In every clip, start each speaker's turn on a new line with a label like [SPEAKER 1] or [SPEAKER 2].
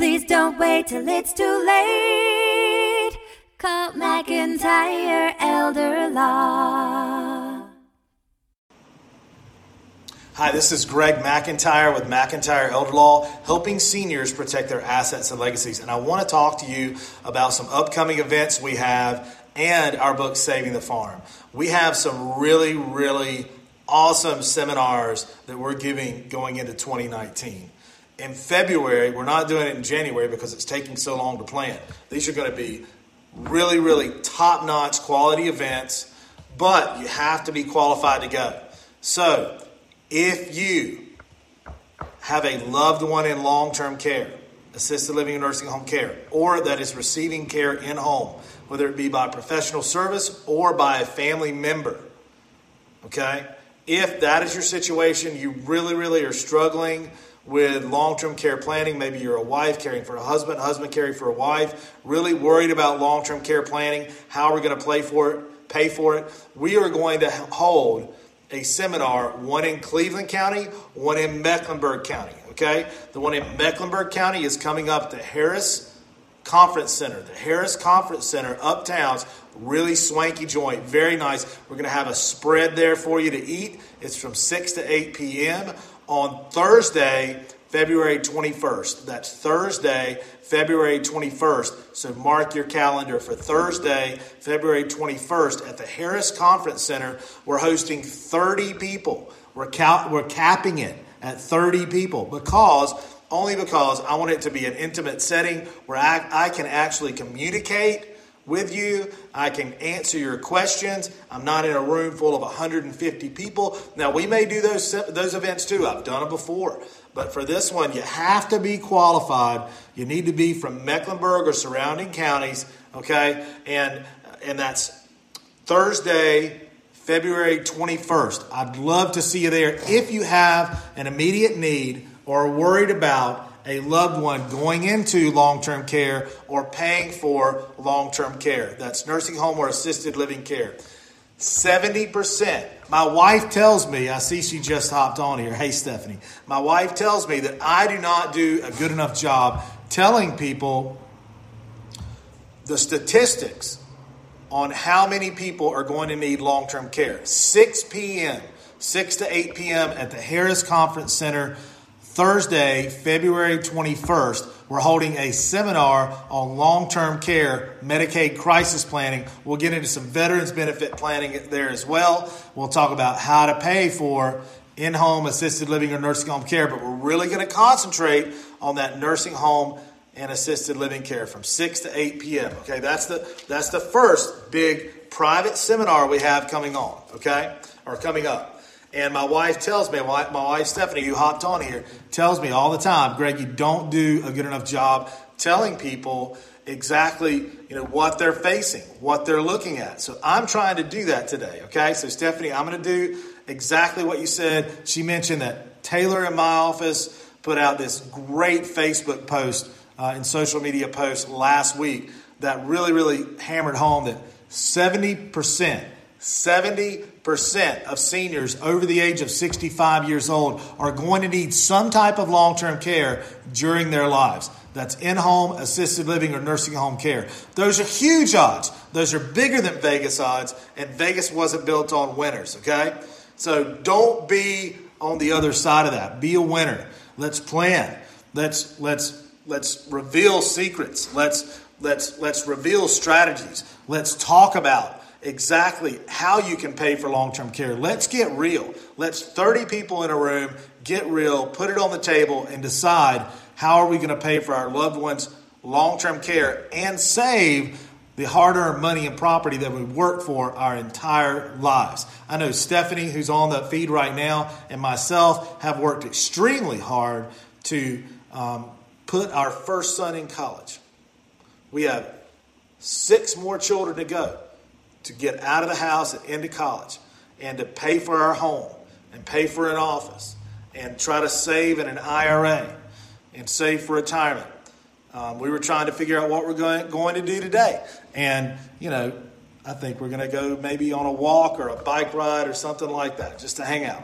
[SPEAKER 1] Please don't wait till it's too late. Call McIntyre Elder Law.
[SPEAKER 2] Hi, this is Greg McIntyre with McIntyre Elder Law, helping seniors protect their assets and legacies. And I want to talk to you about some upcoming events we have and our book, Saving the Farm. We have some really, really awesome seminars that we're giving going into 2019. In February, we're not doing it in January because it's taking so long to plan. These are going to be really, really top notch quality events, but you have to be qualified to go. So, if you have a loved one in long term care, assisted living and nursing home care, or that is receiving care in home, whether it be by professional service or by a family member, okay? If that is your situation, you really, really are struggling with long term care planning. Maybe you're a wife caring for a husband, husband caring for a wife, really worried about long term care planning. How are we going to play for it, pay for it? We are going to hold a seminar, one in Cleveland County, one in Mecklenburg County. Okay? The one in Mecklenburg County is coming up at the Harris Conference Center. The Harris Conference Center uptown's really swanky joint, very nice. We're going to have a spread there for you to eat. It's from 6 to 8 p.m. on Thursday, February 21st. That's Thursday, February 21st. So mark your calendar for Thursday, February 21st at the Harris Conference Center. We're hosting 30 people. We're, cal- we're capping it at 30 people because only because I want it to be an intimate setting where I, I can actually communicate with you. I can answer your questions. I'm not in a room full of 150 people. Now, we may do those, those events too. I've done it before. But for this one, you have to be qualified. You need to be from Mecklenburg or surrounding counties, okay? And, and that's Thursday, February 21st. I'd love to see you there. If you have an immediate need or are worried about a loved one going into long term care or paying for long term care, that's nursing home or assisted living care. 70%. My wife tells me, I see she just hopped on here. Hey, Stephanie. My wife tells me that I do not do a good enough job telling people the statistics on how many people are going to need long term care. 6 p.m., 6 to 8 p.m. at the Harris Conference Center, Thursday, February 21st. We're holding a seminar on long term care, Medicaid crisis planning. We'll get into some veterans benefit planning there as well. We'll talk about how to pay for in home assisted living or nursing home care, but we're really going to concentrate on that nursing home and assisted living care from 6 to 8 p.m. Okay, that's the that's the first big private seminar we have coming on, okay? Or coming up. And my wife tells me, my, wife Stephanie, who hopped on here, tells me all the time, Greg, you don't do a good enough job telling people exactly you know what they're facing, what they're looking at. So I'm trying to do that today. Okay, so Stephanie, I'm going to do exactly what you said. She mentioned that Taylor in my office put out this great Facebook post uh, and social media post last week that really, really hammered home that 70%, 70% of seniors over the age of 65 years old are going to need some type of long term care during their lives. That's in home, assisted living, or nursing home care. Those are huge odds. Those are bigger than Vegas odds, and Vegas wasn't built on winners, okay? So don't be on the other side of that. Be a winner. Let's plan. Let's let's let's reveal secrets. Let's let's let's reveal strategies. Let's talk about exactly how you can pay for long-term care. Let's get real. Let's 30 people in a room get real, put it on the table and decide how are we going to pay for our loved ones long-term care and save the hard-earned money and property that we work for our entire lives. I know Stephanie who's on the feed right now and myself have worked extremely hard to um, put our first son in college. We have six more children to go to get out of the house and into college and to pay for our home and pay for an office and try to save in an IRA and save for retirement. Um, we were trying to figure out what we're going, going to do today. And, you know, I think we're going to go maybe on a walk or a bike ride or something like that just to hang out.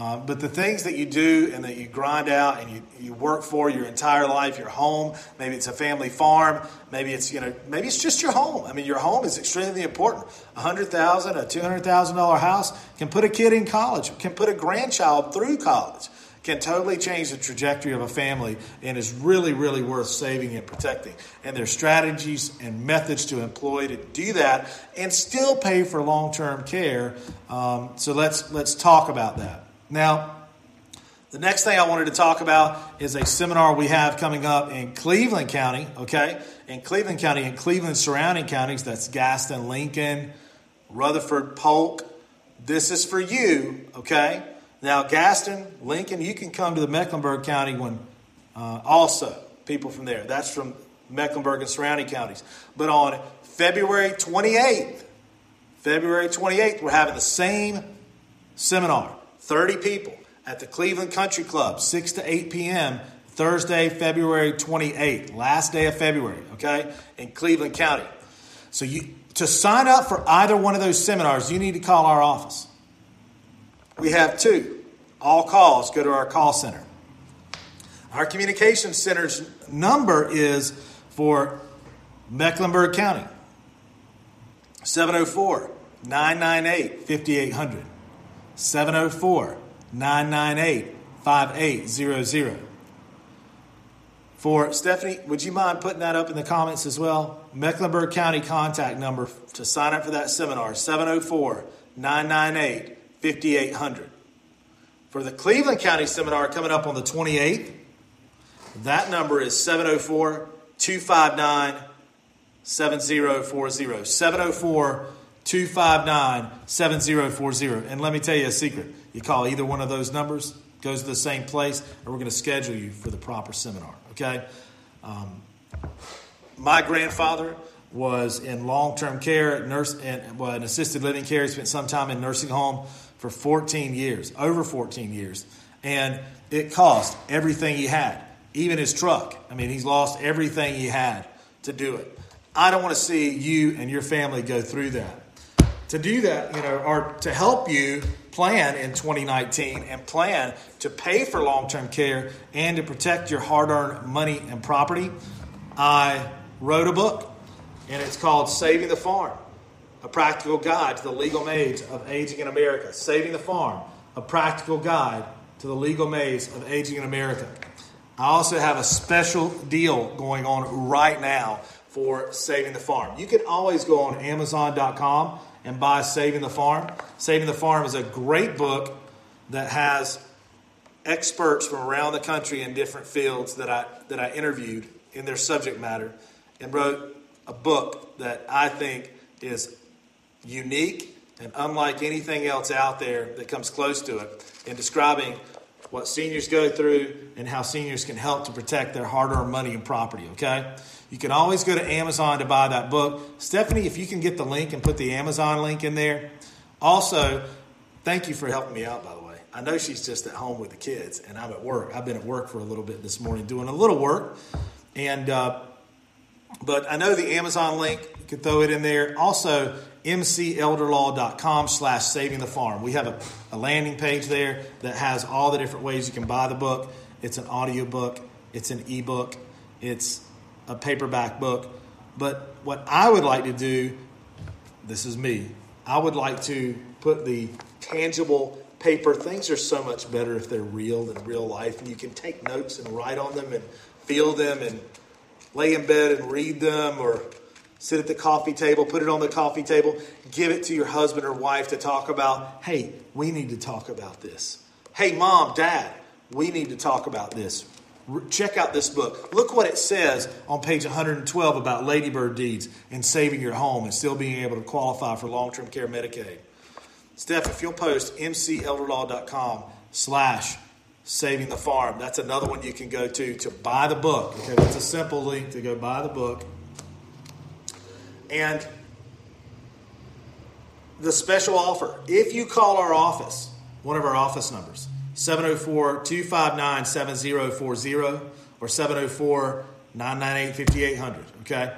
[SPEAKER 2] Uh, but the things that you do and that you grind out and you, you work for your entire life, your home, maybe it's a family farm, maybe it's you know maybe it's just your home. I mean, your home is extremely important. A hundred thousand, a two hundred thousand dollar house can put a kid in college, can put a grandchild through college can totally change the trajectory of a family and is really, really worth saving and protecting. And there's strategies and methods to employ to do that and still pay for long term care. Um, so let's, let's talk about that. Now, the next thing I wanted to talk about is a seminar we have coming up in Cleveland County, okay? In Cleveland County, in Cleveland surrounding counties, that's Gaston, Lincoln, Rutherford, Polk. This is for you, okay? Now, Gaston, Lincoln, you can come to the Mecklenburg County one uh, also, people from there. That's from Mecklenburg and surrounding counties. But on February 28th, February 28th, we're having the same seminar 30 people at the Cleveland Country Club, 6 to 8 p.m., Thursday, February 28th, last day of February, okay, in Cleveland County. So you to sign up for either one of those seminars, you need to call our office. We have two. All calls go to our call center. Our communication center's number is for Mecklenburg County 704 998 5800. 704 998 5800. For Stephanie, would you mind putting that up in the comments as well? Mecklenburg County contact number to sign up for that seminar 704 998 5800. For the Cleveland County Seminar coming up on the 28th, that number is 704 259 7040. 704 259 7040. And let me tell you a secret. You call either one of those numbers, goes to the same place, and we're going to schedule you for the proper seminar. Okay? Um, my grandfather was in long term care, nurse, and well, in assisted living care. He spent some time in nursing home for 14 years, over 14 years. And it cost everything he had, even his truck. I mean, he's lost everything he had to do it. I don't want to see you and your family go through that. To do that, you know, or to help you plan in 2019 and plan to pay for long term care and to protect your hard earned money and property, I wrote a book, and it's called Saving the Farm a practical guide to the legal maze of aging in America. Saving the Farm, a practical guide to the legal maze of aging in America. I also have a special deal going on right now for Saving the Farm. You can always go on Amazon.com and buy Saving the Farm. Saving the Farm is a great book that has experts from around the country in different fields that I, that I interviewed in their subject matter and wrote a book that I think is unique and unlike anything else out there that comes close to it in describing what seniors go through and how seniors can help to protect their hard earned money and property, okay? You can always go to Amazon to buy that book. Stephanie, if you can get the link and put the Amazon link in there. Also, thank you for helping me out, by the way. I know she's just at home with the kids, and I'm at work. I've been at work for a little bit this morning doing a little work. And, uh, but I know the Amazon link, you can throw it in there. Also, mcelderlaw.com slash saving the farm. We have a, a, landing page there that has all the different ways you can buy the book. It's an audio book, it's an ebook, it's a paperback book. But what I would like to do, this is me, I would like to put the tangible paper. Things are so much better if they're real than real life, and you can take notes and write on them and feel them and lay in bed and read them or sit at the coffee table, put it on the coffee table, give it to your husband or wife to talk about. Hey, we need to talk about this. Hey, mom, dad, we need to talk about this. Check out this book. Look what it says on page 112 about ladybird deeds and saving your home and still being able to qualify for long term care Medicaid. Steph, if you'll post mcelderlaw.com slash saving the farm, that's another one you can go to to buy the book. Okay, that's a simple link to go buy the book. And the special offer if you call our office, one of our office numbers, 704 259 7040 or 704 998 5800. Okay?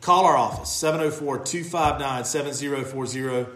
[SPEAKER 2] Call our office, 704 259 7040.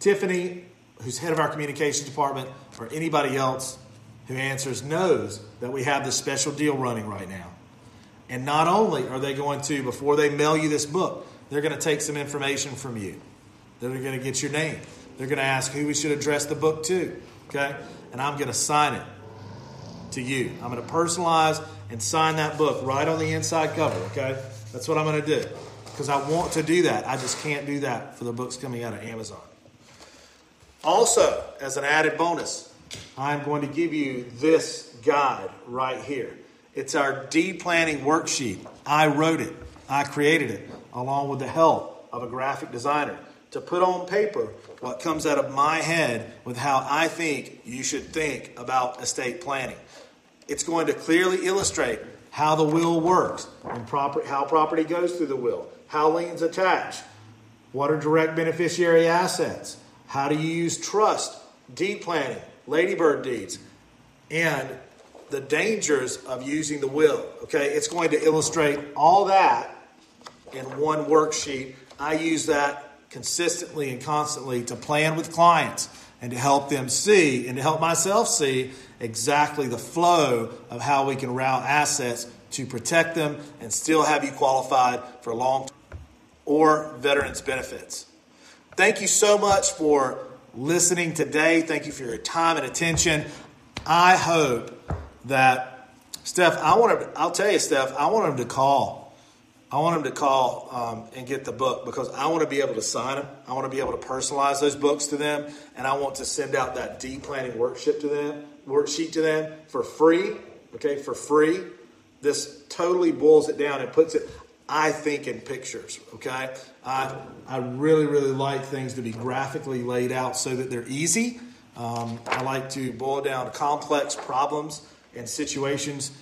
[SPEAKER 2] Tiffany, who's head of our communications department, or anybody else who answers knows that we have this special deal running right now. And not only are they going to, before they mail you this book, they're going to take some information from you. They're going to get your name. They're going to ask who we should address the book to. Okay? And I'm going to sign it to you. I'm going to personalize and sign that book right on the inside cover. Okay? That's what I'm going to do. Because I want to do that. I just can't do that for the books coming out of Amazon. Also, as an added bonus, I'm going to give you this guide right here. It's our deed planning worksheet. I wrote it, I created it, along with the help of a graphic designer to put on paper what comes out of my head with how I think you should think about estate planning. It's going to clearly illustrate how the will works, and proper, how property goes through the will, how liens attach, what are direct beneficiary assets, how do you use trust, deed planning, ladybird deeds, and the dangers of using the will. Okay, it's going to illustrate all that in one worksheet. I use that consistently and constantly to plan with clients and to help them see and to help myself see exactly the flow of how we can route assets to protect them and still have you qualified for long or veterans benefits. Thank you so much for listening today. Thank you for your time and attention. I hope that Steph, I want to, I'll tell you, Steph, I want him to call. I want him to call um, and get the book because I want to be able to sign them. I want to be able to personalize those books to them, and I want to send out that deed planning worksheet to them, worksheet to them for free. Okay, for free. This totally boils it down and puts it. I think in pictures. Okay, I I really really like things to be graphically laid out so that they're easy. Um, I like to boil down complex problems and situations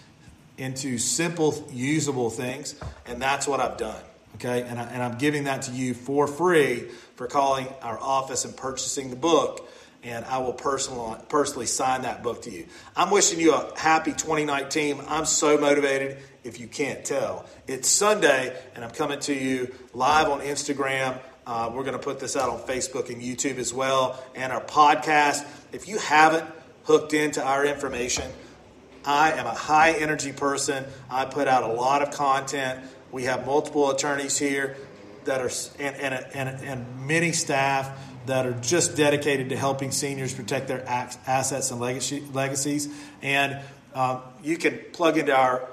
[SPEAKER 2] into simple, usable things, and that's what I've done. Okay, and, I, and I'm giving that to you for free for calling our office and purchasing the book, and I will personally, personally sign that book to you. I'm wishing you a happy 2019. I'm so motivated if you can't tell. It's Sunday, and I'm coming to you live on Instagram. Uh, we're going to put this out on Facebook and YouTube as well, and our podcast. If you haven't hooked into our information, I am a high energy person. I put out a lot of content. We have multiple attorneys here that are, and, and, and, and many staff that are just dedicated to helping seniors protect their assets and legacies. And um, you can plug into our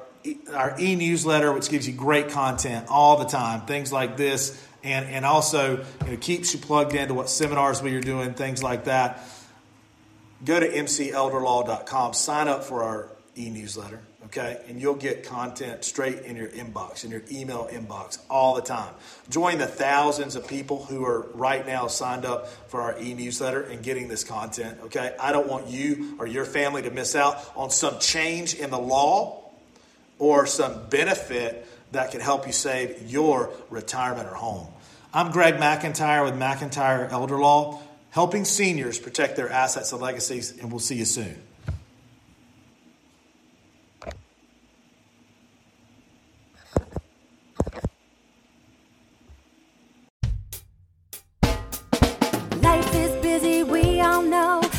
[SPEAKER 2] our e-newsletter, which gives you great content all the time, things like this, and and also you know, keeps you plugged into what seminars we are doing, things like that. Go to mcelderlaw.com, sign up for our e-newsletter, okay? And you'll get content straight in your inbox, in your email inbox all the time. Join the thousands of people who are right now signed up for our e-newsletter and getting this content, okay? I don't want you or your family to miss out on some change in the law or some benefit that can help you save your retirement or home. I'm Greg McIntyre with McIntyre Elder Law, helping seniors protect their assets and legacies, and we'll see you soon.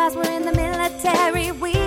[SPEAKER 1] spouse were in the military, we